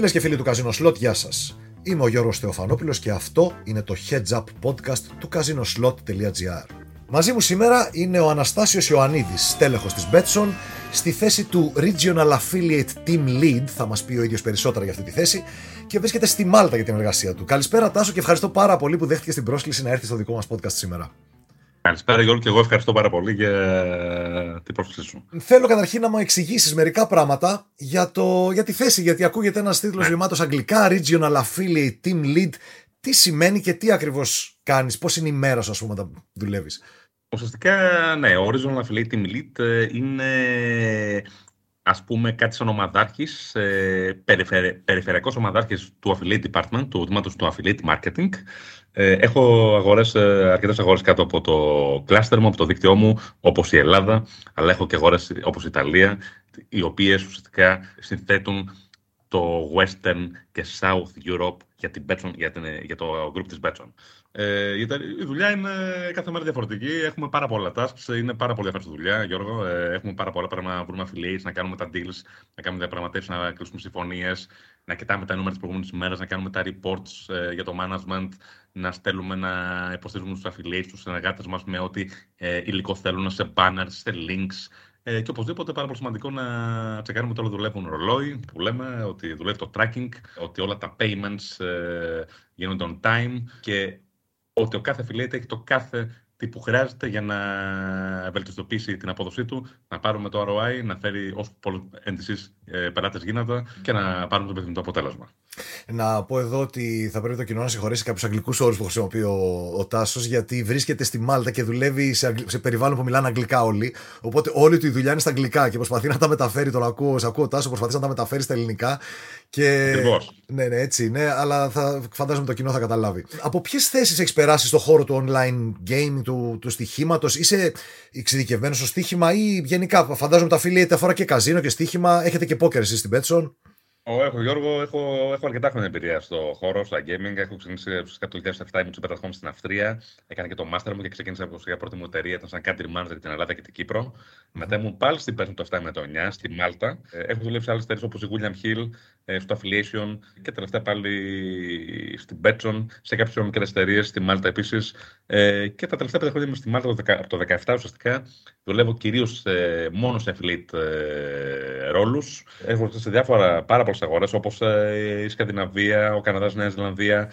Φίλες και φίλοι του Casino Slot, γεια σας. Είμαι ο Γιώργος Θεοφανόπουλος και αυτό είναι το Heads Up Podcast του casinoslot.gr. Μαζί μου σήμερα είναι ο Αναστάσιος Ιωαννίδης, τέλεχος της Betson, στη θέση του Regional Affiliate Team Lead, θα μας πει ο ίδιος περισσότερα για αυτή τη θέση, και βρίσκεται στη Μάλτα για την εργασία του. Καλησπέρα Τάσο και ευχαριστώ πάρα πολύ που δέχτηκες την πρόσκληση να έρθεις στο δικό μας podcast σήμερα. Καλησπέρα Γιώργο και εγώ ευχαριστώ πάρα πολύ για την πρόσκλησή σου. Θέλω καταρχήν να μου εξηγήσεις μερικά πράγματα για, το, για τη θέση, γιατί ακούγεται ένας τίτλος ναι. αγγλικά, Regional Affiliate Team Lead. Τι σημαίνει και τι ακριβώς κάνεις, πώς είναι η μέρα σου, ας πούμε, όταν δουλεύεις; Ουσιαστικά, ναι, ο Regional Affiliate Team Lead ε, είναι ας πούμε κάτι σαν ομαδάρχης, ε, περιφερειακός ομαδάρχης του Affiliate Department, του τμήματος του Affiliate Marketing. Ε, έχω αγορές, ε, αρκετές αγορές κάτω από το cluster μου, από το δίκτυό μου, όπως η Ελλάδα, αλλά έχω και αγορές όπως η Ιταλία, οι οποίες ουσιαστικά συνθέτουν το Western και South Europe για, την Betson, για, την, για το group της Betson. Ε, η δουλειά είναι κάθε μέρα διαφορετική. Έχουμε πάρα πολλά tasks. Είναι πάρα πολύ ενδιαφέρουσα δουλειά, Γιώργο. Ε, έχουμε πάρα πολλά πράγματα να βρούμε affiliates, να κάνουμε τα deals, να κάνουμε διαπραγματεύσεις, να κλείσουμε συμφωνίες, να κοιτάμε τα νούμερα της προηγούμενης ημέρα, να κάνουμε τα reports ε, για το management, να στέλνουμε να υποστηρίζουμε τους affiliates, τους συνεργάτες μας με ό,τι ε, υλικό θέλουν σε banners, σε links, ε, και οπωσδήποτε πάρα πολύ σημαντικό να τσεκάρουμε ότι όλα δουλεύουν ρολόι, που λέμε, ότι δουλεύει το tracking, ότι όλα τα payments ε, γίνονται on time και ότι ο κάθε affiliate έχει το κάθε τι που χρειάζεται για να βελτιστοποιήσει την απόδοσή του, να πάρουμε το ROI, να φέρει όσο πολλού NDCs ε, πελάτες γίνεται και να πάρουμε το επιθυμητό αποτέλεσμα. Να πω εδώ ότι θα πρέπει το κοινό να συγχωρέσει κάποιους αγγλικούς όρους που χρησιμοποιεί ο, ο Τάσος, γιατί βρίσκεται στη Μάλτα και δουλεύει σε, σε περιβάλλον που μιλάνε αγγλικά όλοι. Οπότε όλη του η δουλειά είναι στα αγγλικά και προσπαθεί να τα μεταφέρει. Τον ακούω, σε ακούω Τάσο, προσπαθείς να τα μεταφέρεις στα ελληνικά. Και... Ναι, ναι, έτσι είναι, αλλά θα, φαντάζομαι το κοινό θα καταλάβει. Από ποιες θέσεις έχεις περάσει στο χώρο του online gaming, του, του στοιχήματος, είσαι εξειδικευμένος στο στοίχημα ή γενικά φαντάζομαι τα φίλια αφορά και καζίνο και στοίχημα, έχετε και πόκερ εσείς στην Πέτσον. Εγώ, έχω, Γιώργο, έχω, έχω αρκετά χρόνια εμπειρία στο χώρο, στα gaming. Έχω ξεκινήσει φυσικά το 2007, ήμουν super στην Αυστρία. Έκανα και το master μου και ξεκίνησα από την πρώτη μου εταιρεία. Ήταν σαν country manager για την Ελλάδα και την Κύπρο. Mm-hmm. Μετά ήμουν πάλι στην Πέσμη το 7 με το 9, στη Μάλτα. Ε, έχω δουλέψει σε άλλες εταιρείες όπως η William Hill, ε, στο Affiliation και τελευταία πάλι στην Betson, σε κάποιες μικρές εταιρείες, στη Μάλτα επίσης. Ε, και τα τελευταία πέντε χρόνια είμαι στη Μάλτα από το 2017 ουσιαστικά. Δουλεύω κυρίως μόνο σε affiliate ρόλους. Έχω σε διάφορα πάρα πολλέ αγορές όπως η Σκανδιναβία, ο Καναδάς, Νέα Ζηλανδία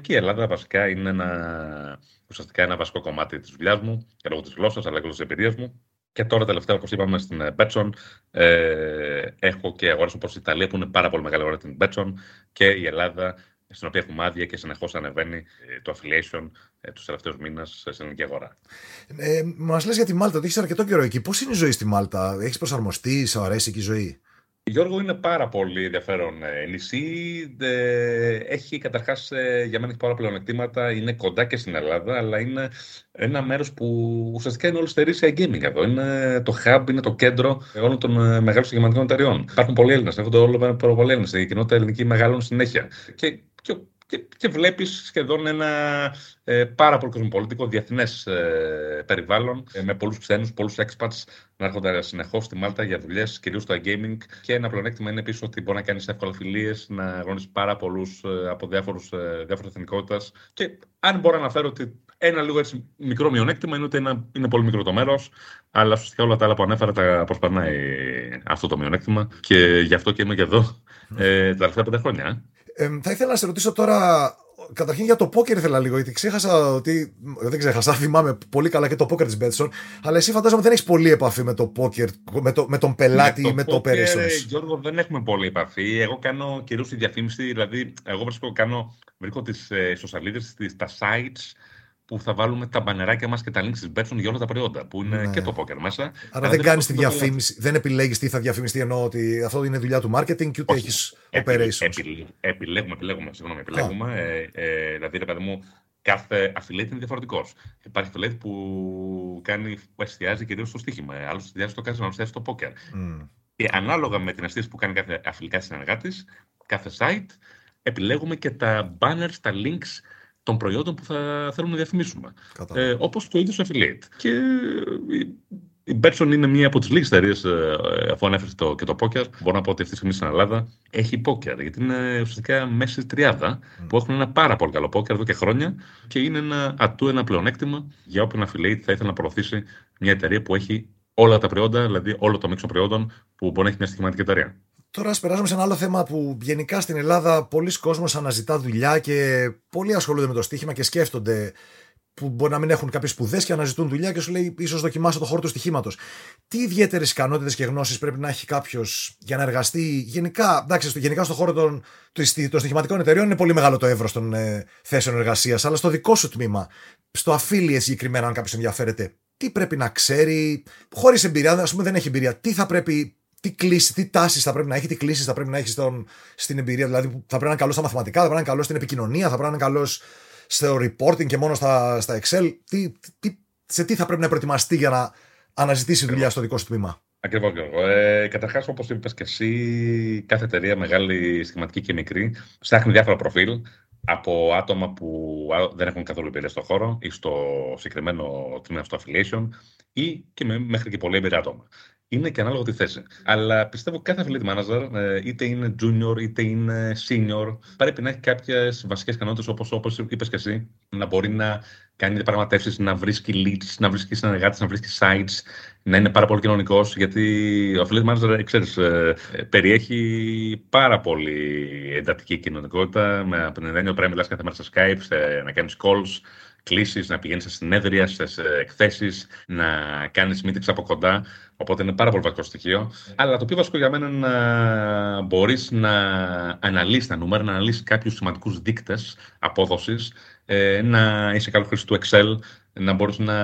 και η Ελλάδα βασικά είναι ένα, ουσιαστικά ένα βασικό κομμάτι της δουλειάς μου και λόγω της γλώσσας αλλά και λόγω της εμπειρίας μου. Και τώρα τελευταία, όπως είπαμε στην Betson, ε, έχω και αγορές όπως η Ιταλία που είναι πάρα πολύ μεγάλη αγορά την Betson και η Ελλάδα στην οποία έχουμε άδεια και συνεχώς ανεβαίνει ε, το affiliation ε, τους τελευταίους μήνες στην ελληνική αγορά. Ε, Μας λες για τη Μάλτα ότι έχεις αρκετό καιρό εκεί. Πώς είναι η ζωή στη Μάλτα, έχεις προσαρμοστεί, σου αρέσει εκεί η ζωή; Γιώργο, είναι πάρα πολύ ενδιαφέρον ε, νησί. Έχει καταρχάς ε, για μένα έχει πάρα πλεονεκτήματα. Είναι κοντά και στην Ελλάδα, αλλά είναι ένα μέρος που ουσιαστικά είναι όλη στερήσια gaming εδώ. Είναι το hub, είναι το κέντρο όλων των ε, μεγάλων συγκεκριμένων εταιριών. Υπάρχουν πολλοί Έλληνες, έχονται όλο πολλοί Έλληνες. Η κοινότητα ελληνική μεγαλώνει συνέχεια. Και, και και, και βλέπεις σχεδόν ένα ε, πάρα πολύ κοσμοπολιτικό διεθνές ε, περιβάλλον ε, με πολλούς ξένους, πολλούς expats να έρχονται συνεχώς στη Μάλτα για δουλειές, κυρίως στο gaming και ένα πλεονέκτημα είναι επίσης ότι μπορεί να κάνεις εύκολα φιλίες, να γνωρίσεις πάρα πολλούς ε, από διάφορους, ε, διάφορες εθνικότητες. Και αν μπορώ να αναφέρω ότι ένα λίγο έτσι μικρό μειονέκτημα είναι ότι είναι, είναι πολύ μικρό το μέρος, αλλά ουσιαστικά όλα τα άλλα που ανέφερα τα προσπερνάει αυτό το μειονέκτημα. Και γι' αυτό και είμαι και εδώ ε, τα τελευταία πέντε χρόνια. Ε, θα ήθελα να σε ρωτήσω τώρα Καταρχήν για το πόκερ ήθελα λίγο, γιατί ξέχασα ότι. Δεν ξέχασα, θυμάμαι πολύ καλά και το πόκερ της Μπέτσον. Αλλά εσύ φαντάζομαι δεν έχεις πολύ επαφή με το πόκερ, με, το, με τον πελάτη ή με το operations. Γιώργο, δεν έχουμε πολύ επαφή. Εγώ κάνω κυρίως τη διαφήμιση, δηλαδή, εγώ βρίσκω, κάνω, βρίσκω τις ε, ιστοσελίδε, τα sites που θα βάλουμε τα μπανεράκια μας και τα links της Betson για όλα τα προϊόντα, που είναι ναι. και το poker μέσα. Άρα δεν κάνεις τη διαφήμιση, δεν επιλέγεις τι θα διαφημιστεί, ενώ ότι αυτό είναι δουλειά του marketing και ούτε έχεις operations. επιλέγουμε, επιλέγουμε, συγγνώμη, επιλέγουμε. Ε, ε, δηλαδή, ρε παιδί μου, κάθε affiliate είναι διαφορετικός. Υπάρχει affiliate που, κάνει, που εστιάζει κυρίως στο στοίχημα, άλλος εστιάζει στο κάζινο, άλλος εστιάζει στο poker. Mm. Και ανάλογα με την αισθήση που κάνει κάθε αφιλικά συνεργάτης, κάθε site, επιλέγουμε και τα banners, τα links των προϊόντων που θα θέλουμε να διαφημίσουμε. Ε, Όπως το ίδιο affiliate. Και Η Betson είναι μία από τις λίγες εταιρείες, ε, αφού ανέφερε το, και το πόκερ, μπορώ να πω ότι αυτή τη στιγμή στην Ελλάδα έχει πόκερ. Γιατί είναι ουσιαστικά μέσα στη τριάδα που έχουν ένα πάρα πολύ καλό πόκερ εδώ και χρόνια και είναι ένα ατού, ένα πλεονέκτημα για όποιον affiliate θα ήθελε να προωθήσει μια εταιρεία που έχει όλα τα προϊόντα, δηλαδή όλο το μίξο προϊόντων που μπορεί να έχει μια στοιχηματική εταιρεία. Τώρα ας περάσουμε σε ένα άλλο θέμα που γενικά στην Ελλάδα πολλοί κόσμος αναζητά δουλειά και πολλοί ασχολούνται με το στοίχημα και σκέφτονται που μπορεί να μην έχουν κάποιες σπουδές και αναζητούν δουλειά και σου λέει ίσως δοκιμάσαι το χώρο του στοιχήματος. Τι ιδιαίτερες ικανότητες και γνώσεις πρέπει να έχει κάποιος για να εργαστεί γενικά; Εντάξει, στο, γενικά στον χώρο των, των στοιχηματικών εταιρεών είναι πολύ μεγάλο το εύρος των ε, θέσεων εργασίας, αλλά στο δικό σου τμήμα, στο affiliate συγκεκριμένα, αν κάποιος ενδιαφέρεται, τι πρέπει να ξέρει, χωρίς εμπειρία, ας πούμε δεν έχει εμπειρία, τι θα πρέπει τι κλήσει, τι τάσεις θα πρέπει να έχει, τι κλήσει θα πρέπει να έχει στον, στην εμπειρία. Δηλαδή, θα πρέπει να είναι καλός στα μαθηματικά, θα πρέπει να είναι καλός στην επικοινωνία, θα πρέπει να είναι καλός στο reporting και μόνο στα, στα Excel. Τι, τι, σε τι θα πρέπει να προετοιμαστεί για να αναζητήσει δουλειά στο δικό σου τμήμα; Ακριβώς, Γιώργο. Ε, Καταρχάς, όπως είπες και εσύ, κάθε εταιρεία, μεγάλη, σχηματική και μικρή, ψάχνει διάφορα προφίλ από άτομα που δεν έχουν καθόλου εμπειρία στο χώρο ή στο συγκεκριμένο τμήμα στο affiliation ή και με, μέχρι και πολύ εμπειρία άτομα είναι και ανάλογο τη θέση. Αλλά πιστεύω κάθε affiliate manager, ε, είτε είναι junior είτε είναι senior, πρέπει να έχει κάποιες βασικές ικανότητες όπως όπως είπες και εσύ, να μπορεί να κάνει διαπραγματεύσεις, να βρίσκει leads, να βρίσκει συνεργάτες, να βρίσκει sites, να είναι πάρα πολύ κοινωνικός. Γιατί ο affiliate manager, ξέρεις, ε, περιέχει πάρα πολύ εντατική κοινωνικότητα. Με, από την ενέργεια πρέπει να μιλάς κάθε μέρα σε Skype, να κάνεις calls, κλήσεις, να πηγαίνεις σε συνέδρια, σε εκθέσεις, να κάνεις meetings από κοντά. Οπότε είναι πάρα πολύ βασικό στοιχείο. Αλλά το πιο βασικό για μένα είναι να μπορείς να αναλύσεις τα νούμερα, να αναλύσεις κάποιους σημαντικούς δείκτες απόδοσης, ε, να είσαι καλός χρήστη του Excel, να μπορείς να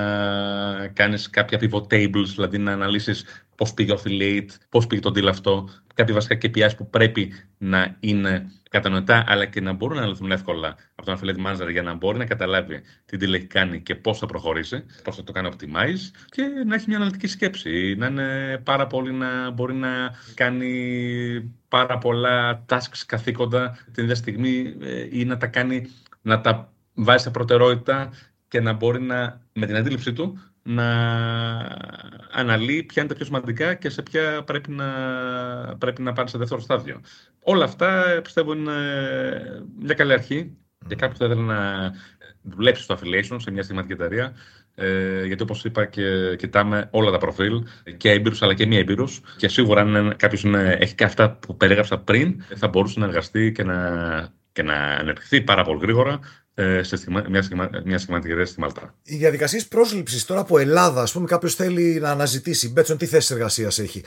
κάνεις κάποια pivot tables, δηλαδή να αναλύσεις πώς πήγε ο affiliate, πώς πήγε το deal αυτό, κάποια βασικά KPIs που πρέπει να είναι κατανοητά, αλλά και να μπορούν να αναλυθούν εύκολα από τον affiliate manager για να μπορεί να καταλάβει τι deal έχει κάνει και πώς θα προχωρήσει, πώς θα το κάνει optimize και να έχει μια αναλυτική σκέψη. Να είναι πάρα πολύ να μπορεί να κάνει πάρα πολλά tasks, καθήκοντα την ίδια στιγμή ε, ή να τα κάνει, να τα βάζει στα προτεραιότητα και να μπορεί να, με την αντίληψή του να αναλύει ποια είναι τα πιο σημαντικά και σε ποια πρέπει να, πρέπει να πάρει σε δεύτερο στάδιο. Όλα αυτά πιστεύω είναι μια καλή αρχή για κάποιον που θα ήθελε να δουλέψει στο affiliation σε μια στιγματική εταιρεία. Ε, γιατί όπως είπα και κοιτάμε όλα τα προφίλ και έμπειρου αλλά και μη έμπειρου. Και σίγουρα αν κάποιος έχει και αυτά που περίγραψα πριν, θα μπορούσε να εργαστεί και να, και να ανεπτυχθεί πάρα πολύ γρήγορα ε, σε στιγμα, μια, στιγμα, μια στιγματική στη Μαλτά. Οι διαδικασίες πρόσληψης τώρα από Ελλάδα, ας πούμε, κάποιος θέλει να αναζητήσει. Μπέτσον, τι θέση εργασίας έχει;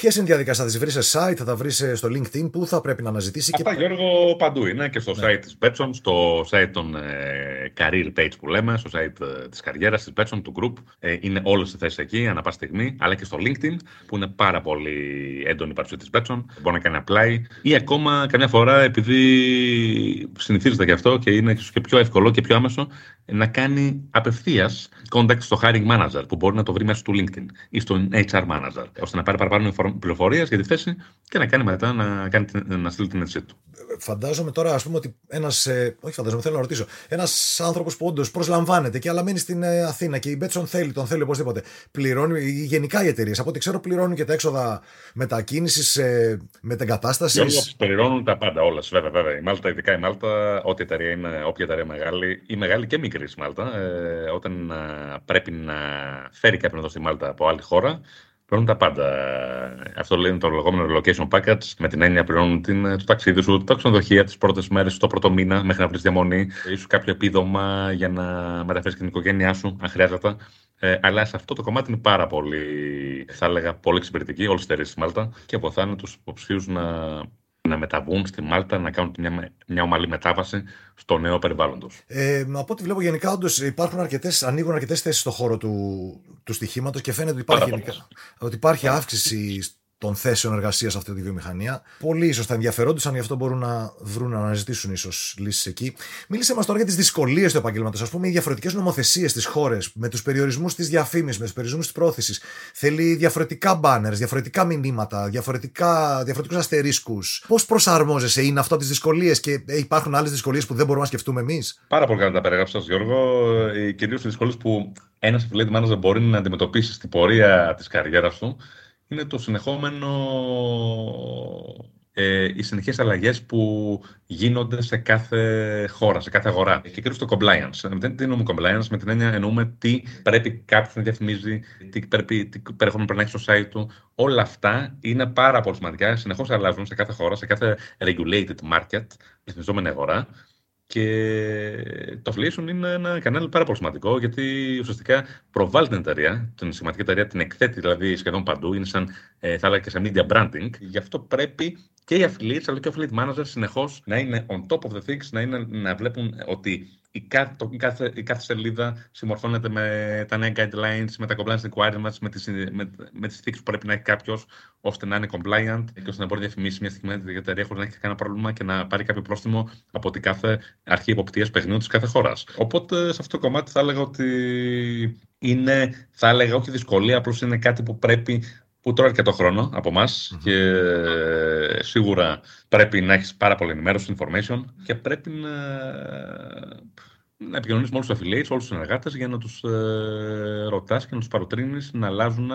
Ποιες είναι οι διαδικασίες, θα τις βρεις σε site, θα τα βρεις στο LinkedIn, πού θα πρέπει να αναζητήσει. Αυτά, και... Γιώργο, παντού είναι και στο ναι. site της Betson, στο site των ε, career page που λέμε, στο site ε, της καριέρας της Betson, του group. Ε, είναι όλες οι θέσεις εκεί, ανά πάση στιγμή, αλλά και στο LinkedIn, που είναι πάρα πολύ έντονη η παρουσία της Betson. Μπορεί να κάνει apply ή ακόμα καμιά φορά, επειδή συνηθίζεται γι' αυτό και είναι και πιο εύκολο και πιο άμεσο, να κάνει απευθείας contact στο hiring manager, που μπορεί να το βρει μέσα του LinkedIn ή στον HR manager, ώστε να πάρει παραπάνω πληροφορίε για τη θέση και να κάνει μετά να, κάνει, να στείλει την αίτησή του. Φαντάζομαι τώρα, ας πούμε, ότι ένας. Ε, όχι, φαντάζομαι, θέλω να ρωτήσω. Ένας άνθρωπος που όντως προσλαμβάνεται και αλλά μένει στην ε, Αθήνα και η Μπέτσον θέλει, τον θέλει οπωσδήποτε. Πληρώνει, γενικά οι εταιρείες, από ό,τι ξέρω, πληρώνουν και τα έξοδα μετακίνησης, ε, μετεγκατάστασης. Πληρώνουν τα πάντα, όλα. Βέβαια, βέβαια. Η Μάλτα, ειδικά η Μάλτα, ό,τι εταιρεία είναι, όποια εταιρεία μεγάλη, ή μεγάλη και μικρή στη Μάλτα, ε, όταν ε, πρέπει να φέρει κάποιον εδώ στη Μάλτα από άλλη χώρα, Πληρώνουν τα πάντα. Αυτό λένε το λεγόμενο relocation package. Με την έννοια πληρώνουν την, το ταξίδι σου, τα ξενοδοχεία, τις πρώτες μέρες, το πρώτο μήνα μέχρι να βρεις διαμονή. ίσω κάποιο επίδομα για να μεταφέρεις την οικογένειά σου, αν χρειάζεται. Ε, αλλά σε αυτό το κομμάτι είναι πάρα πολύ, θα έλεγα, πολύ εξυπηρετική, όλες τι εταιρείες της Μάλτα και αποθάνε τους υποψηφίους να να μεταβούν στη Μάλτα, να κάνουν μια, μια ομαλή μετάβαση στο νέο περιβάλλον του. Ε, από ό,τι βλέπω, γενικά όντως υπάρχουν αρκετές, ανοίγουν αρκετές θέσεις στον χώρο του, του στοιχήματος και φαίνεται ότι υπάρχει, γενικά, ότι υπάρχει αύξηση των θέσεων εργασίας σε αυτή τη βιομηχανία. Πολλοί ίσως θα ενδιαφερόντουσαν, γι' αυτό μπορούν να βρουν να αναζητήσουν ίσως λύσεις εκεί. Μίλησε μας τώρα για τις δυσκολίες του επαγγέλματο. Α πούμε, οι διαφορετικές νομοθεσίες στις χώρες, με τους περιορισμούς της διαφήμισης, με τους περιορισμούς της πρόθεση. Θέλει διαφορετικά banners, διαφορετικά μηνύματα, διαφορετικούς αστερίσκους. Πώς προσαρμόζεσαι, είναι αυτό τις δυσκολίες και ε, υπάρχουν άλλες δυσκολίες που δεν μπορούμε να σκεφτούμε εμείς; Πάρα πολύ καλά τα περιγράψα, Γιώργο. Ε, Κυρίως οι δυσκολίες που ένας affiliate manager μπορεί να αντιμετωπίσει στην πορεία της καριέρας του είναι το συνεχόμενο, ε, οι συνεχείς αλλαγές που γίνονται σε κάθε χώρα, σε κάθε αγορά. Και κυρίως το compliance. Δεν τι εννοούμε compliance, με την έννοια εννοούμε τι πρέπει κάποιος να διαφημίζει, τι, πρέπει, τι περιεχόμενο πρέπει να έχει στο site του. Όλα αυτά είναι πάρα πολύ σημαντικά. Συνεχώς αλλάζουν σε κάθε χώρα, σε κάθε regulated market, ρυθμιζόμενη αγορά. Και το affiliation είναι ένα κανάλι πάρα πολύ σημαντικό γιατί ουσιαστικά προβάλλει την εταιρεία, την σημαντική εταιρεία, την εκθέτει δηλαδή σχεδόν παντού. Είναι σαν, ε, θα έλεγα και σε media branding. Γι' αυτό πρέπει και οι affiliates αλλά και ο affiliate manager συνεχώς να είναι on top of the things, να, είναι, να βλέπουν ότι η κάθε, το, η, κάθε, η κάθε σελίδα συμμορφώνεται με τα νέα guidelines, με τα compliance requirements, με τις, με, με τις που πρέπει να έχει κάποιος ώστε να είναι compliant και ώστε να μπορεί να διαφημίσει μια στιγμή εταιρεία χωρίς να έχει κανένα πρόβλημα και να πάρει κάποιο πρόστιμο από την κάθε αρχή υποπτία παιχνιδιών της κάθε χώρας. Οπότε σε αυτό το κομμάτι θα έλεγα ότι είναι, θα έλεγα όχι δυσκολία, απλώς είναι κάτι που πρέπει που τρώει αρκετό χρόνο από εμάς mm-hmm. και σίγουρα πρέπει να έχεις πάρα πολύ ενημέρωση, information και πρέπει να, να επικοινωνείς με όλους τους affiliates, όλους τους συνεργάτες για να τους ε, ρωτάς και να τους παροτρύνεις να αλλάζουν,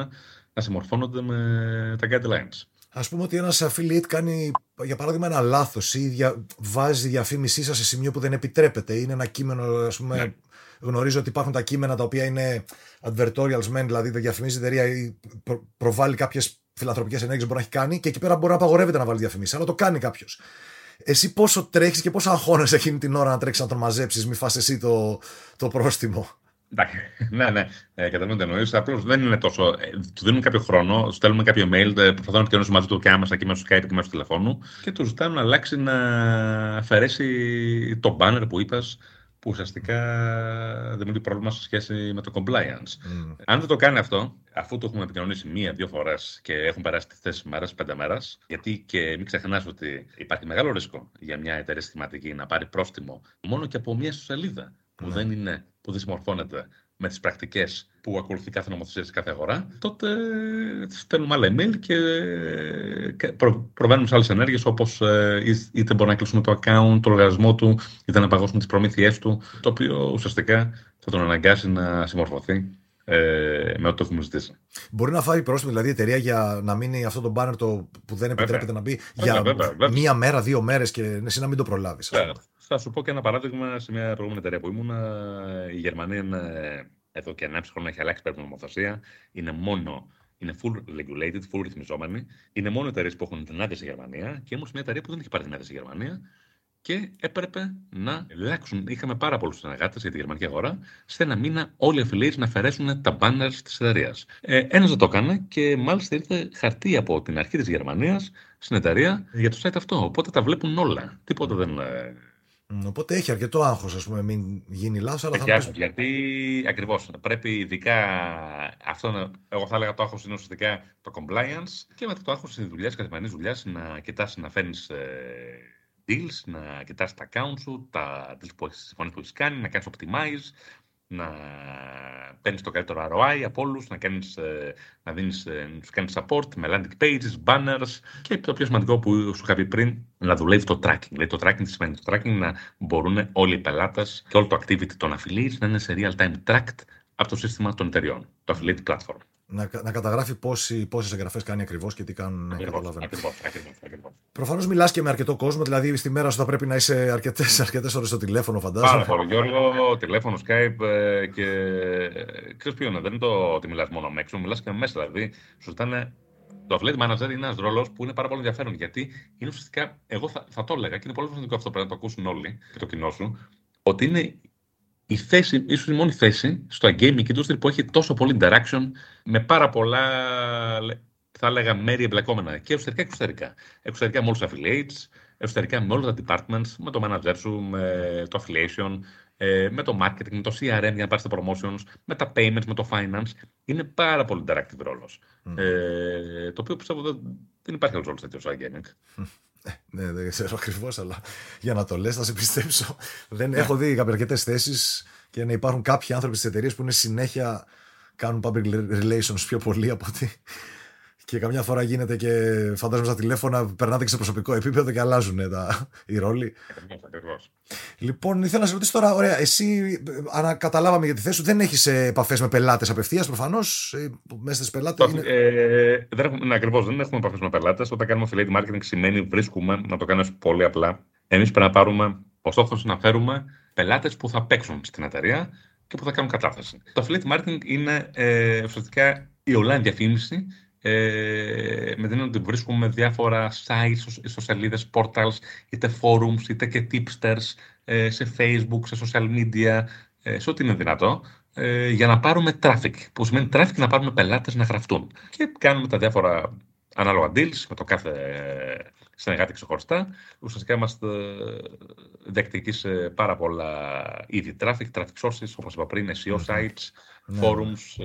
να συμμορφώνονται με τα guidelines. Α πούμε ότι ένας affiliate κάνει, για παράδειγμα, ένα λάθος ή δια, βάζει διαφήμισή σας σε σημείο που δεν επιτρέπεται. Είναι ένα κείμενο, ας πούμε. Ναι. Γνωρίζω ότι υπάρχουν τα κείμενα τα οποία είναι advertorials men, δηλαδή δεν διαφημίζει η εταιρεία ή προ, προβάλλει κάποιες φιλανθρωπικές ενέργειες που μπορεί να έχει κάνει και εκεί πέρα μπορεί να απαγορεύεται να βάλει διαφημίσει, αλλά το κάνει κάποιος. Εσύ πόσο τρέχεις και πόσο αγχώνεσαι εκείνη την ώρα να τρέξεις να τον μαζέψεις, μη φας εσύ το, το πρόστιμο. ναι, ναι, ε, καταλαβαίνω τι εννοείς. Απλώς δεν είναι τόσο. Ε, του δίνουμε κάποιο χρόνο, στέλνουμε κάποιο mail, ε, προσπαθούμε να επικοινωνήσουμε μαζί του και άμεσα και μέσω Skype και μέσω τηλεφώνου και του ζητάμε να αλλάξει να αφαιρέσει το banner που είπα που ουσιαστικά δημιουργεί πρόβλημα σε σχέση με το compliance. Mm. Αν δεν το κάνει αυτό, αφού το έχουμε επικοινωνήσει μία-δύο φορές και έχουν περάσει τις θέσει μέρες, πέντε μέρες, γιατί και μην ξεχνάς ότι υπάρχει μεγάλο ρίσκο για μια εταιρεία συστηματική να πάρει πρόστιμο μόνο και από μία σελίδα που, mm. δεν, είναι, που δεν συμμορφώνεται με τις πρακτικές που ακολουθεί κάθε νομοθεσία σε κάθε αγορά, τότε στέλνουμε άλλα email και προ, προβαίνουμε σε άλλες ενέργειες όπως ε, είτε μπορεί να κλείσουμε το account, το λογαριασμό του, είτε να παγώσουμε τις προμήθειές του, το οποίο ουσιαστικά θα τον αναγκάσει να συμμορφωθεί ε, με ό,τι έχουμε ζητήσει. Μπορεί να φάει πρόσωπο δηλαδή η εταιρεία για να μείνει αυτό το banner το που δεν επιτρέπεται να μπει για μία μέρα, δύο μέρες και εσύ να μην το προλάβεις. Θα σου πω και ένα παράδειγμα σε μια προηγούμενη εταιρεία που ήμουν. Η Γερμανία είναι εδώ και 1,5 χρόνο έχει αλλάξει πέρα νομοθεσία. Είναι μόνο είναι full regulated, full ρυθμιζόμενη. Είναι μόνο εταιρείες που έχουν την άδεια στη Γερμανία και ήμουν σε μια εταιρεία που δεν έχει πάρει την άδεια στη Γερμανία και έπρεπε να αλλάξουν. Είχαμε πάρα πολλούς συνεργάτες για τη γερμανική αγορά. Σε ένα μήνα, όλοι οι affiliates να αφαιρέσουν τα banners της εταιρείας. Ε, ένας δεν το έκανε και μάλιστα ήρθε χαρτί από την αρχή της Γερμανίας στην εταιρεία για το site αυτό. Οπότε τα βλέπουν όλα. Τίποτα δεν ε, Οπότε έχει αρκετό άγχος, ας πούμε, μην γίνει λάθος. Αλλά θα Γιατί ακριβώς πρέπει ειδικά αυτό, εγώ θα έλεγα το άγχος είναι ουσιαστικά το compliance και μετά το άγχος της δουλειάς, τη καθημερινής δουλειάς, να κοιτάς να φέρνεις ε, deals, να κοιτάς τα account σου, τα deals που έχεις που έχεις κάνει, να κάνεις optimize, να παίρνεις το καλύτερο ROI από όλους, να, κάνεις, ε, να δίνεις, ε, να κάνεις support με landing pages, banners και το πιο σημαντικό που σου είχα πει πριν, να δουλεύεις το tracking. Δηλαδή το tracking τι σημαίνει; Το tracking, να μπορούν όλοι οι πελάτες και όλο το activity των affiliates να είναι σε real time tracked από το σύστημα των εταιριών, το affiliate platform να, να καταγράφει πόσες εγγραφές κάνει ακριβώς και τι κάνουν. Ακριβώς. Προφανώς μιλάς και με αρκετό κόσμο, δηλαδή στη μέρα σου θα πρέπει να είσαι αρκετές αρκετές ώρες στο τηλέφωνο, φαντάζομαι. Πάρα πολύ, Γιώργο, τηλέφωνο, Skype ε, και. Ξέρεις ποιο είναι, δεν είναι το ότι μιλάς μόνο έξω, μιλάς και μέσα. Δηλαδή, σου ζητάνε. Το affiliate manager είναι ένας ρόλος που είναι πάρα πολύ ενδιαφέρον γιατί είναι ουσιαστικά, εγώ θα, θα το έλεγα και είναι πολύ σημαντικό αυτό πρέπει να το ακούσουν όλοι και το κοινό σου, ότι είναι η θέση, ίσως η μόνη θέση στο gaming industry που έχει τόσο πολύ interaction με πάρα πολλά, θα έλεγα, μέρη εμπλεκόμενα και εσωτερικά και εξωτερικά. Εξωτερικά με όλους τους affiliates, εσωτερικά με όλα τα departments, με το manager σου, με το affiliation, ε, με το marketing, με το CRM για να πάρεις τα promotions, με τα payments, με το finance. Είναι πάρα πολύ interactive ρόλος. Mm. Ε, το οποίο πιστεύω δεν, δεν υπάρχει άλλος ρόλος τέτοιος σαν gaming. Ναι, δεν ξέρω ακριβώς, αλλά για να το λες, θα σε πιστέψω. δεν ναι. έχω δει αρκετές θέσεις και να υπάρχουν κάποιοι άνθρωποι στις εταιρείες που είναι συνέχεια κάνουν public relations πιο πολύ από ότι και καμιά φορά γίνεται και φαντάζομαι στα τηλέφωνα περνάτε και σε προσωπικό επίπεδο και αλλάζουν τα, οι ρόλοι. Λοιπόν, ήθελα να σε ρωτήσω τώρα, ωραία, εσύ, αν καταλάβαμε για τη θέση σου, δεν έχεις επαφές με πελάτες απευθείας προφανώς. Ε, μέσα στις πελάτες. Είναι... Ε, δεν έχουμε, ναι, ακριβώς, δεν έχουμε επαφές με πελάτες. Όταν κάνουμε affiliate marketing σημαίνει βρίσκουμε, να το κάνω πολύ απλά. Εμείς πρέπει να πάρουμε, ο στόχος να φέρουμε πελάτες που θα παίξουν στην εταιρεία και που θα κάνουν κατάθεση. Το affiliate marketing είναι ε, ουσιαστικά η online διαφήμιση ε, με την έννοια ότι βρίσκουμε διάφορα sites, ιστοσελίδες, portals, είτε forums, είτε και tipsters, ε, σε facebook, σε social media, ε, σε ό,τι είναι δυνατό, ε, για να πάρουμε traffic, που σημαίνει traffic να πάρουμε πελάτες να γραφτούν. Και κάνουμε τα διάφορα ανάλογα deals με το κάθε συνεργάτη ξεχωριστά. Ουσιαστικά είμαστε δεκτικοί σε πάρα πολλά είδη traffic, traffic sources, όπως είπα πριν, SEO sites, ναι. forums,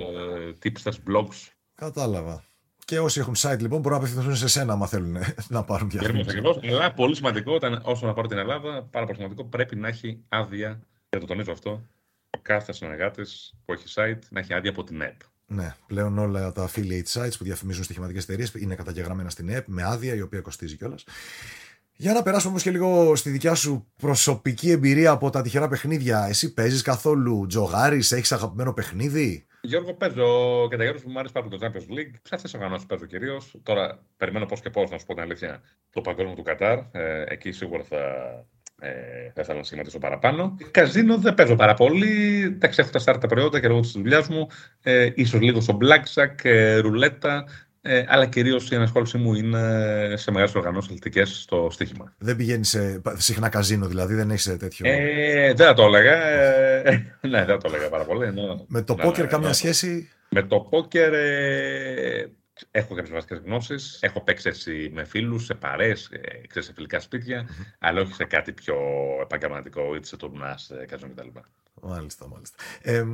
tipsters, blogs. Κατάλαβα. Και όσοι έχουν site λοιπόν μπορούν να απευθυνθούν σε σένα, αν θέλουν να πάρουν πια. Ακριβώς. Αλλά πολύ σημαντικό, όταν, όσον αφορά την Ελλάδα, πάρα πολύ σημαντικό, πρέπει να έχει άδεια, και το τονίζω αυτό, ο κάθε συνεργάτης που έχει site να έχει άδεια από την ΕΠ. Ναι, πλέον όλα τα affiliate sites που διαφημίζουν στοιχηματικές εταιρείες είναι καταγεγραμμένα στην ΕΠ με άδεια, η οποία κοστίζει κιόλας. Για να περάσουμε όμως και λίγο στη δικιά σου προσωπική εμπειρία από τα τυχερά παιχνίδια. Εσύ παίζεις καθόλου τζογάρι, έχεις αγαπημένο παιχνίδι; Γιώργο, παίζω και τα Γιώργο που μου άρεσε πάρα πολύ το Champions League. Σε αυτές τι οργανώσεις παίζω κυρίως. Τώρα περιμένω πώς και πώς, να σου πω την αλήθεια, το παγκόσμιο του Κατάρ. Ε, εκεί σίγουρα θα, ε, θα ήθελα να σχηματίσω παραπάνω. Καζίνο δεν παίζω πάρα πολύ. Εντάξει, έχω τα στάρτα προϊόντα και λόγω της δουλειάς μου. Ε, ίσως λίγο στο blackjack, ε, ρουλέτα. Ε, αλλά κυρίως η ενασχόλησή μου είναι σε μεγάλες οργανώσεις αθλητικές στο στοίχημα. Δεν πηγαίνει σε συχνά καζίνο, δηλαδή δεν έχεις τέτοιο. Ε, δεν θα το έλεγα. Ε, ναι, δεν θα το έλεγα πάρα πολύ. Ναι. Με το ναι, πόκερ, ναι, καμία ναι. σχέση; Με το πόκερ ε, έχω κάποιες βασικές γνώσεις. Έχω παίξει έτσι με φίλους, σε παρέ, ε, σε φιλικά σπίτια, mm-hmm. αλλά όχι σε κάτι πιο επαγγελματικό, είτε σε τουρνάς, καζίνο κτλ. Μάλιστα, μάλιστα. Ε,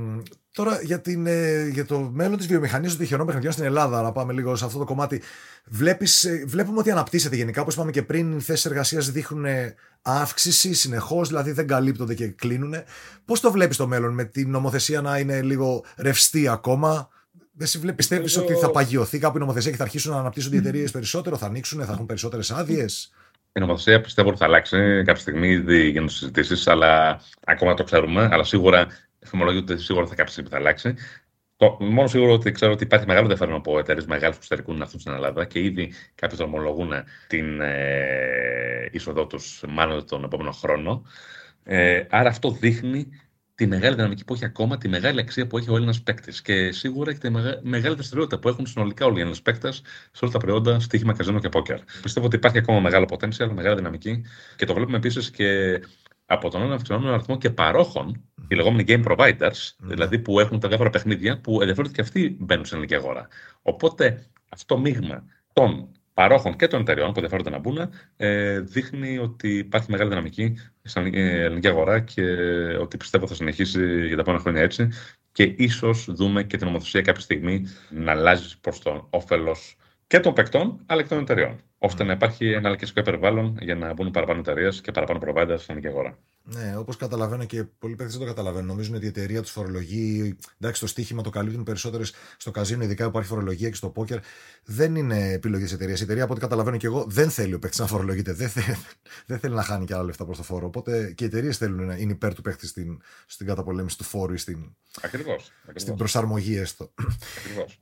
τώρα για, την, ε, για το μέλλον της βιομηχανίας των τυχερών παιχνιδιών στην Ελλάδα, να πάμε λίγο σε αυτό το κομμάτι. Βλέπεις, ε, βλέπουμε ότι αναπτύσσεται γενικά. Όπως είπαμε και πριν, οι θέσεις εργασίας δείχνουν αύξηση συνεχώς, δηλαδή δεν καλύπτονται και κλείνουν. Πώς το βλέπεις το μέλλον, με την νομοθεσία να είναι λίγο ρευστή ακόμα; Δεν πιστεύεις ότι θα παγιωθεί κάπου η νομοθεσία και θα αρχίσουν να αναπτύσσονται οι εταιρείες περισσότερο, θα ανοίξουν, θα έχουν περισσότερες άδειες; Η νομοθεσία πιστεύω ότι θα αλλάξει. Κάποια στιγμή ήδη γίνονται συζητήσεις, αλλά ακόμα το ξέρουμε. Αλλά σίγουρα θυμολογείται ότι σίγουρα θα κάποια στιγμή θα αλλάξει. Το μόνο σίγουρο ότι ξέρω ότι υπάρχει μεγάλο ενδιαφέρον από εταιρείες μεγάλες που στερικούν να έρθουν στην Ελλάδα και ήδη κάποιοι δρομολογούν την ε, είσοδό τους μάλλον τον επόμενο χρόνο. Ε, άρα αυτό δείχνει τη μεγάλη δυναμική που έχει ακόμα, τη μεγάλη αξία που έχει ο Έλληνας παίκτης. Και σίγουρα έχει τη μεγάλη δραστηριότητα που έχουν συνολικά όλοι οι Έλληνες παίκτες σε όλα τα προϊόντα, στοίχημα, καζίνο και πόκερ. Πιστεύω ότι υπάρχει ακόμα μεγάλο potential, μεγάλη δυναμική και το βλέπουμε επίσης και από τον αυξανόμενο αριθμό και παρόχων, οι λεγόμενοι game providers, δηλαδή που έχουν τα διάφορα παιχνίδια, που ενδιαφέρονται και αυτοί μπαίνουν στην ελληνική αγορά. Οπότε αυτό μείγμα των παρόχων και των εταιριών που ενδιαφέρονται να μπουν, ε, δείχνει ότι υπάρχει μεγάλη δυναμική στην ελληνική αγορά και ότι πιστεύω θα συνεχίσει για τα επόμενα χρόνια έτσι. Και ίσως δούμε και την νομοθεσία κάποια στιγμή να αλλάζει προς τον όφελος και των παικτών, αλλά και των εταιριών. ώστε να υπάρχει ένα ελκυστικό περιβάλλον για να μπουν παραπάνω εταιρείες και παραπάνω providers στην ελληνική αγορά. Ναι, όπως καταλαβαίνω και πολλοί παίκτες δεν το καταλαβαίνουν. Νομίζουν ότι η εταιρεία τους φορολογεί. Εντάξει, το στοίχημα το καλύπτουν περισσότερες στο καζίνο, ειδικά υπάρχει φορολογία και στο πόκερ. Δεν είναι επιλογή της εταιρείας. Η εταιρεία, από ό,τι καταλαβαίνω και εγώ, δεν θέλει ο παίκτης να φορολογείται. Δεν, θέλει, δεν θέλει να χάνει και άλλα λεφτά προς το φόρο. Οπότε και οι εταιρείες θέλουν να είναι υπέρ του παίκτη στην, στην καταπολέμηση του φόρου ή στην, ακριβώς, στην προσαρμογή έστω. Ακριβώς.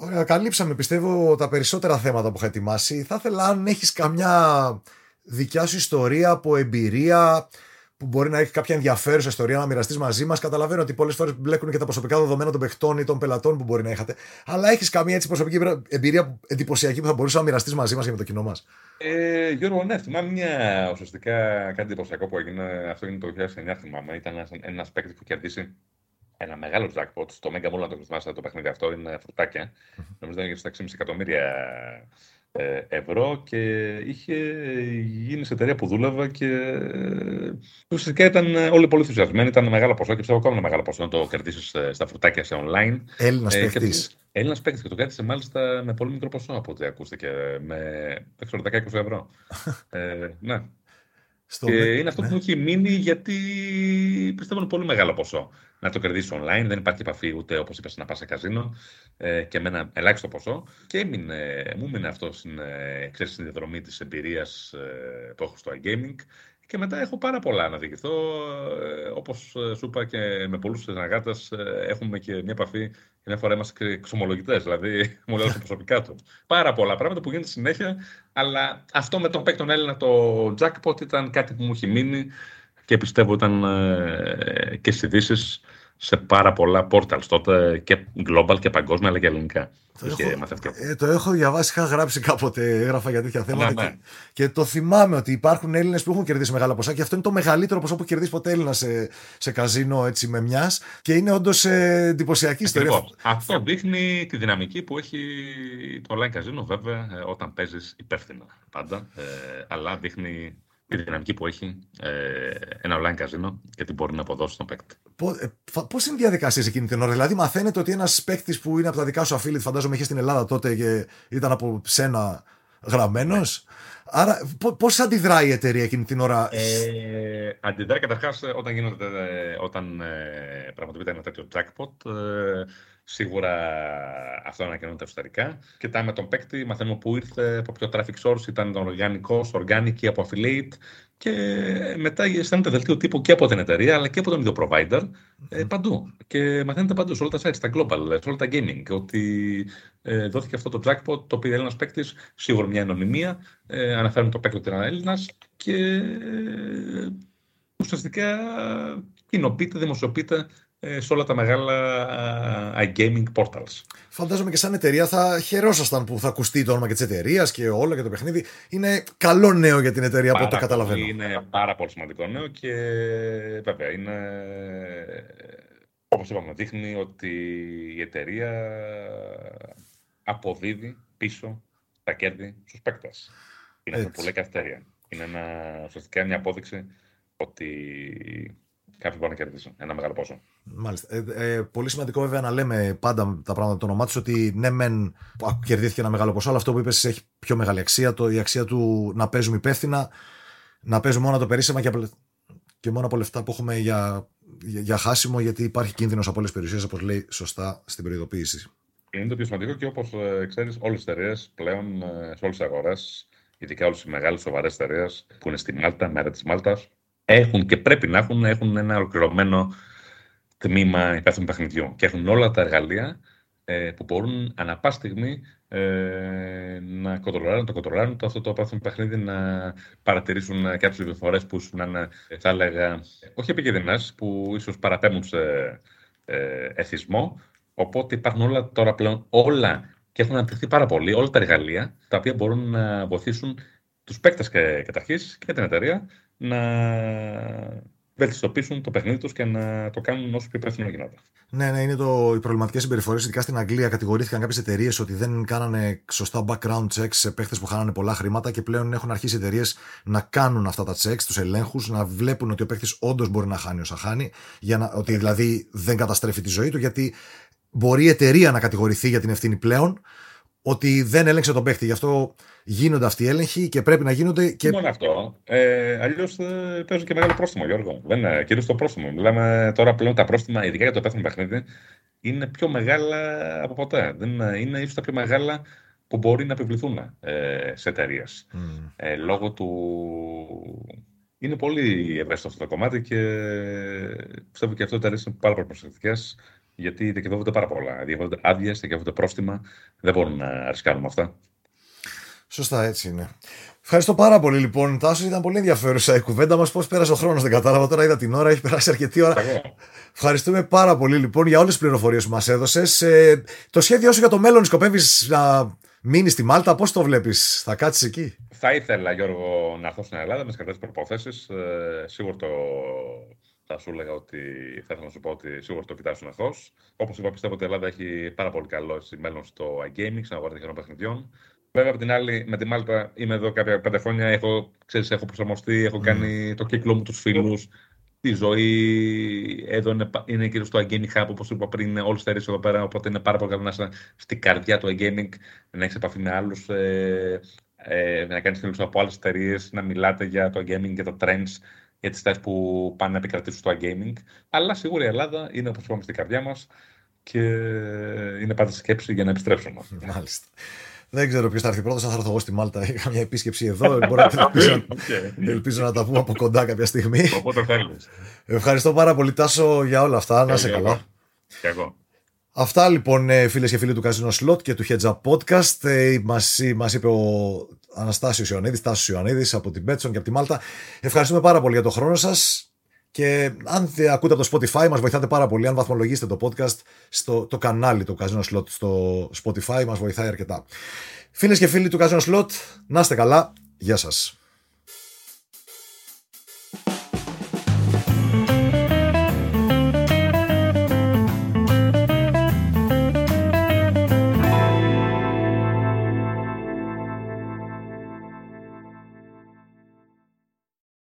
Ωραία, καλύψαμε πιστεύω τα περισσότερα θέματα που είχα ετοιμάσει. Θα ήθελα αν έχεις καμιά δικιά σου ιστορία από εμπειρία που μπορεί να έχει κάποια ενδιαφέρουσα ιστορία να μοιραστείς μαζί μας. Καταλαβαίνω ότι πολλές φορές μπλέκουν και τα προσωπικά δεδομένα των παιχτών ή των πελατών που μπορεί να είχατε. Αλλά έχεις καμία έτσι προσωπική εμπειρία εντυπωσιακή που θα μπορούσες να μοιραστείς μαζί μας για με το κοινό μας; Ε, Γιώργο, ναι, θυμάμαι μια ουσιαστικά κάτι εντυπωσιακό που έγινε. Αυτό είναι το 2009, θυμάμαι. Ήταν ένας παίκτης που κερδίσει ένα μεγάλο jackpot. Το Mega Mall, να το θυμάσαι, το παιχνίδι αυτό είναι φρουτάκια. Mm-hmm. Νομίζω ότι είναι στα 6,5 εκατομμύρια ε, ευρώ και είχε γίνει σε εταιρεία που δούλευα και ε, ουσιαστικά ήταν όλοι πολύ ενθουσιασμένοι. Ήταν μεγάλο ποσό και πιστεύω ακόμα ένα μεγάλο ποσό να το κερδίσεις στα φρουτάκια σε online. Έλληνας ε, παίκτης. Έλληνας παίκτης και το κέρδισε μάλιστα με πολύ μικρό ποσό από ό,τι ακούστηκε. Με 10-20 ευρώ. ε, ναι. Στο και είναι αυτό ναι. που μου έχει μείνει γιατί πιστεύω είναι πολύ μεγάλο ποσό. Να το κερδίσει online, δεν υπάρχει επαφή ούτε όπως είπες να πας σε καζίνο ε, και με ένα ελάχιστο ποσό. Και έμεινε, μου έμεινε αυτό στην, ε, στην διαδρομή της εμπειρίας ε, που έχω στο iGaming. Και μετά έχω πάρα πολλά να διηγηθώ. Ε, Όπως ε, σου είπα και με πολλούς συνεργάτες, ε, έχουμε και μια επαφή. Μια φορά είμαστε και εξομολογητές, δηλαδή μου λέω προσωπικά τους. Πάρα πολλά πράγματα που γίνονται συνέχεια. Αλλά αυτό με τον παίκτον Έλληνα, το jackpot, ήταν κάτι που μου έχει μείνει και πιστεύω ήταν και στις ειδήσεις σε πάρα πολλά portals τότε και global και παγκόσμια αλλά και ελληνικά. Το, έχω, ε, το έχω διαβάσει, είχα γράψει κάποτε, έγραφα για τέτοια θέματα. Ναι, ναι. Και, και, το θυμάμαι ότι υπάρχουν Έλληνες που έχουν κερδίσει μεγάλα ποσά και αυτό είναι το μεγαλύτερο ποσό που κερδίσει ποτέ Έλληνα σε, σε καζίνο έτσι με μιας. Και είναι όντως ε, εντυπωσιακή ιστορία. Αυτό δείχνει τη δυναμική που έχει το online καζίνο, βέβαια, ε, όταν παίζεις υπεύθυνα πάντα. Ε, αλλά δείχνει τη δυναμική που έχει ε, ένα online καζίνο και τι μπορεί να αποδώσει στον παίκτη. Πώ ε, είναι η διαδικασία εκείνη την ώρα, Δηλαδή, μαθαίνετε ότι ένας παίκτης που είναι από τα δικά σου affiliate, φαντάζομαι είχε στην Ελλάδα τότε και ήταν από σένα γραμμένος. Ναι. Άρα, πώς αντιδράει η εταιρεία εκείνη την ώρα, ε, Αντιδράει καταρχάς όταν, γίνονται, όταν ε, πραγματοποιείται ένα τέτοιο jackpot. Ε, Σίγουρα αυτό ανακοινώνεται εσωτερικά. Κοιτάμε τον παίκτη, μαθαίνουμε πού ήρθε, από ποιο traffic source ήταν τον οργανικός, organic ή από affiliate. Και μετά αισθάνεται δελτίο τύπου και από την εταιρεία, αλλά και από τον ίδιο provider, ε, παντού. Και μαθαίνετε παντού, σε όλα τα sites, στα global, σε όλα τα gaming, ότι ε, δόθηκε αυτό το jackpot, το οποίο Έλληνας παίκτης, σίγουρα μια ενωνυμία, ε, αναφέρουν το παίκτη ότι ήταν Έλληνας και ε, ουσιαστικά κοινοποιείται, δημοσιοποιείται ε, σε όλα τα μεγάλα iGaming portals. Φαντάζομαι και σαν εταιρεία θα χαιρόσασταν που θα ακουστεί το όνομα και της εταιρείας και όλα και το παιχνίδι. Είναι καλό νέο για την εταιρεία από ό,τι καταλαβαίνω. Είναι πάρα πολύ σημαντικό νέο και βέβαια είναι. Όπως είπαμε, δείχνει ότι η εταιρεία αποδίδει πίσω τα κέρδη στους παίκτες. Είναι αυτό που λέει κάθε εταιρεία. Είναι ένα, ουσιαστικά μια απόδειξη ότι κάποιοι μπορεί να κερδίσουν ένα μεγάλο ποσό. Μάλιστα. Ε, ε, πολύ σημαντικό βέβαια να λέμε πάντα τα πράγματα το όνομά τους ότι ναι, μεν κερδίθηκε ένα μεγάλο ποσό, αλλά αυτό που είπες έχει πιο μεγάλη αξία. Το, η αξία του να παίζουμε υπεύθυνα, να παίζουμε μόνο το περίσσεμα και, και μόνο από λεφτά που έχουμε για, για, για χάσιμο, γιατί υπάρχει κίνδυνος από όλες τις περιουσίες, όπως λέει σωστά στην προειδοποίηση. Είναι το πιο σημαντικό και όπως ε, ξέρεις, όλες τις εταιρείες πλέον ε, σε όλες τις αγορές, ειδικά όλες οι μεγάλες σοβαρές εταιρείες που είναι στη Μάλτα, μέρα της Μάλτας, έχουν και πρέπει να έχουν, έχουν ένα ολοκληρωμένο τμήμα υπεύθυνου παιχνιδιού και έχουν όλα τα εργαλεία ε, που μπορούν ανά πάση στιγμή ε, να κοντρολάρουν, το κοντρολάρουν το αυτό το υπεύθυνο παιχνίδι, να παρατηρήσουν κάποιε πληροφορίες που σου είναι, θα έλεγα, όχι επικίνδυνες, που ίσως παραπέμπουν σε ε, εθισμό. Οπότε υπάρχουν όλα τώρα πλέον όλα και έχουν αναπτυχθεί πάρα πολύ όλα τα εργαλεία τα οποία μπορούν να βοηθήσουν τους παίκτες καταρχή και την εταιρεία να βελτιστοποιήσουν το παιχνίδι τους και να το κάνουν όσο πιο υπεύθυνο γίνεται. Ναι, ναι, είναι το, οι προβληματικές συμπεριφορές. Ειδικά στην Αγγλία κατηγορήθηκαν κάποιες εταιρείες ότι δεν κάνανε σωστά background checks σε παίχτες που χάνανε πολλά χρήματα και πλέον έχουν αρχίσει οι εταιρείες να κάνουν αυτά τα checks, τους ελέγχους, να βλέπουν ότι ο παίχτης όντως μπορεί να χάνει όσα χάνει, για να, ότι δηλαδή δεν καταστρέφει τη ζωή του, γιατί μπορεί η εταιρεία να κατηγορηθεί για την ευθύνη πλέον ότι δεν έλεγξε τον παίχτη. Γι' αυτό γίνονται αυτοί οι έλεγχοι και πρέπει να γίνονται. Και... Μόνο αυτό. Ε, Αλλιώς ε, παίζουν και μεγάλο πρόστιμο, Γιώργο. Δεν είναι κυρίως το πρόστιμο. Μιλάμε τώρα πλέον τα πρόστιμα, ειδικά για το επέθυνο παιχνίδι, είναι πιο μεγάλα από ποτέ. Δεν είναι, είναι ίσως τα πιο μεγάλα που μπορεί να επιβληθούν ε, σε εταιρείες. Mm. Ε, λόγω του. Είναι πολύ ευαίσθητο αυτό το κομμάτι και πιστεύω και αυτό οι εταιρείε είναι πάρα πολύ προσεκτικές γιατί δικαιούνται πάρα πολλά. Δικαιούνται άδειε, δικαιούνται πρόστιμα. Δεν μπορούν να ρισκάρουν αυτά. Σωστά, έτσι είναι. Ευχαριστώ πάρα πολύ λοιπόν. Τάσος ήταν πολύ ενδιαφέρουσα η κουβέντα μας. Πώς πέρασε ο χρόνος, δεν κατάλαβα. Τώρα είδα την ώρα, έχει περάσει αρκετή ώρα. Ευχαριστούμε πάρα πολύ λοιπόν για όλες τις πληροφορίες που μας έδωσες. Ε, το σχέδιό σου για το μέλλον, σκοπεύεις να μείνεις στη Μάλτα, πώς το βλέπεις, θα κάτσεις εκεί; Θα ήθελα, Γιώργο, να έρθω στην Ελλάδα με τις προποθέσει. Ε, σίγουρα το θα σου έλεγα ότι θα ήθελα να σου πω ότι σίγουρα το κοιτάξουν εχθώ. Όπως είπα, πιστεύω ότι η Ελλάδα έχει πάρα πολύ καλό μέλλον στο iGaming, στην αγορά τυχερών παιχνιδιών. Βέβαια, από την άλλη, με τη Μάλτα είμαι εδώ κάποια πέντε χρόνια. Έχω, ξέρεις, έχω προσαρμοστεί, έχω κάνει το κύκλο μου, τους φίλους. Τη ζωή εδώ είναι, είναι κυρίω το iGaming Hub, όπως είπα πριν, είναι all stars εδώ πέρα. Οπότε είναι πάρα πολύ καλό να είσαι στην καρδιά του iGaming, να έχεις επαφή με άλλους, ε, ε, να κάνεις φίλους από άλλες εταιρείες, να μιλάτε για το gaming, για τα trends, για τι θέσει που πάνε να επικρατήσουν στο gaming. Αλλά σίγουρα η Ελλάδα είναι όπως είπαμε στην καρδιά μας και είναι πάντα σκέψη για να επιστρέψουμε. Μάλιστα. Δεν ξέρω ποιος θα έρθει πρώτος, αν θα έρθω εγώ στη Μάλτα. Είχα μια επίσκεψη εδώ. Μπορεί να ελπίζω, ελπίζω να τα πούμε από κοντά κάποια στιγμή. Οπότε θέλεις. Ευχαριστώ πάρα πολύ, Τάσο, για όλα αυτά. Να είσαι καλά. Και εγώ. Αυτά λοιπόν ε, φίλες και φίλοι του Casino Slot και του Heads Up Podcast. Ε, μας, μας είπε ο Αναστάσιος Ιωαννίδης, Τάσος Ιωαννίδης από την Betson και από τη Μάλτα. Ευχαριστούμε πάρα πολύ για τον χρόνο σας. Και αν ακούτε από το Spotify, μας βοηθάτε πάρα πολύ. Αν βαθμολογήσετε το podcast στο το κανάλι του Casino Slot στο Spotify, μας βοηθάει αρκετά. Φίλες και φίλοι του Casino Slot, να είστε καλά. Γεια σας.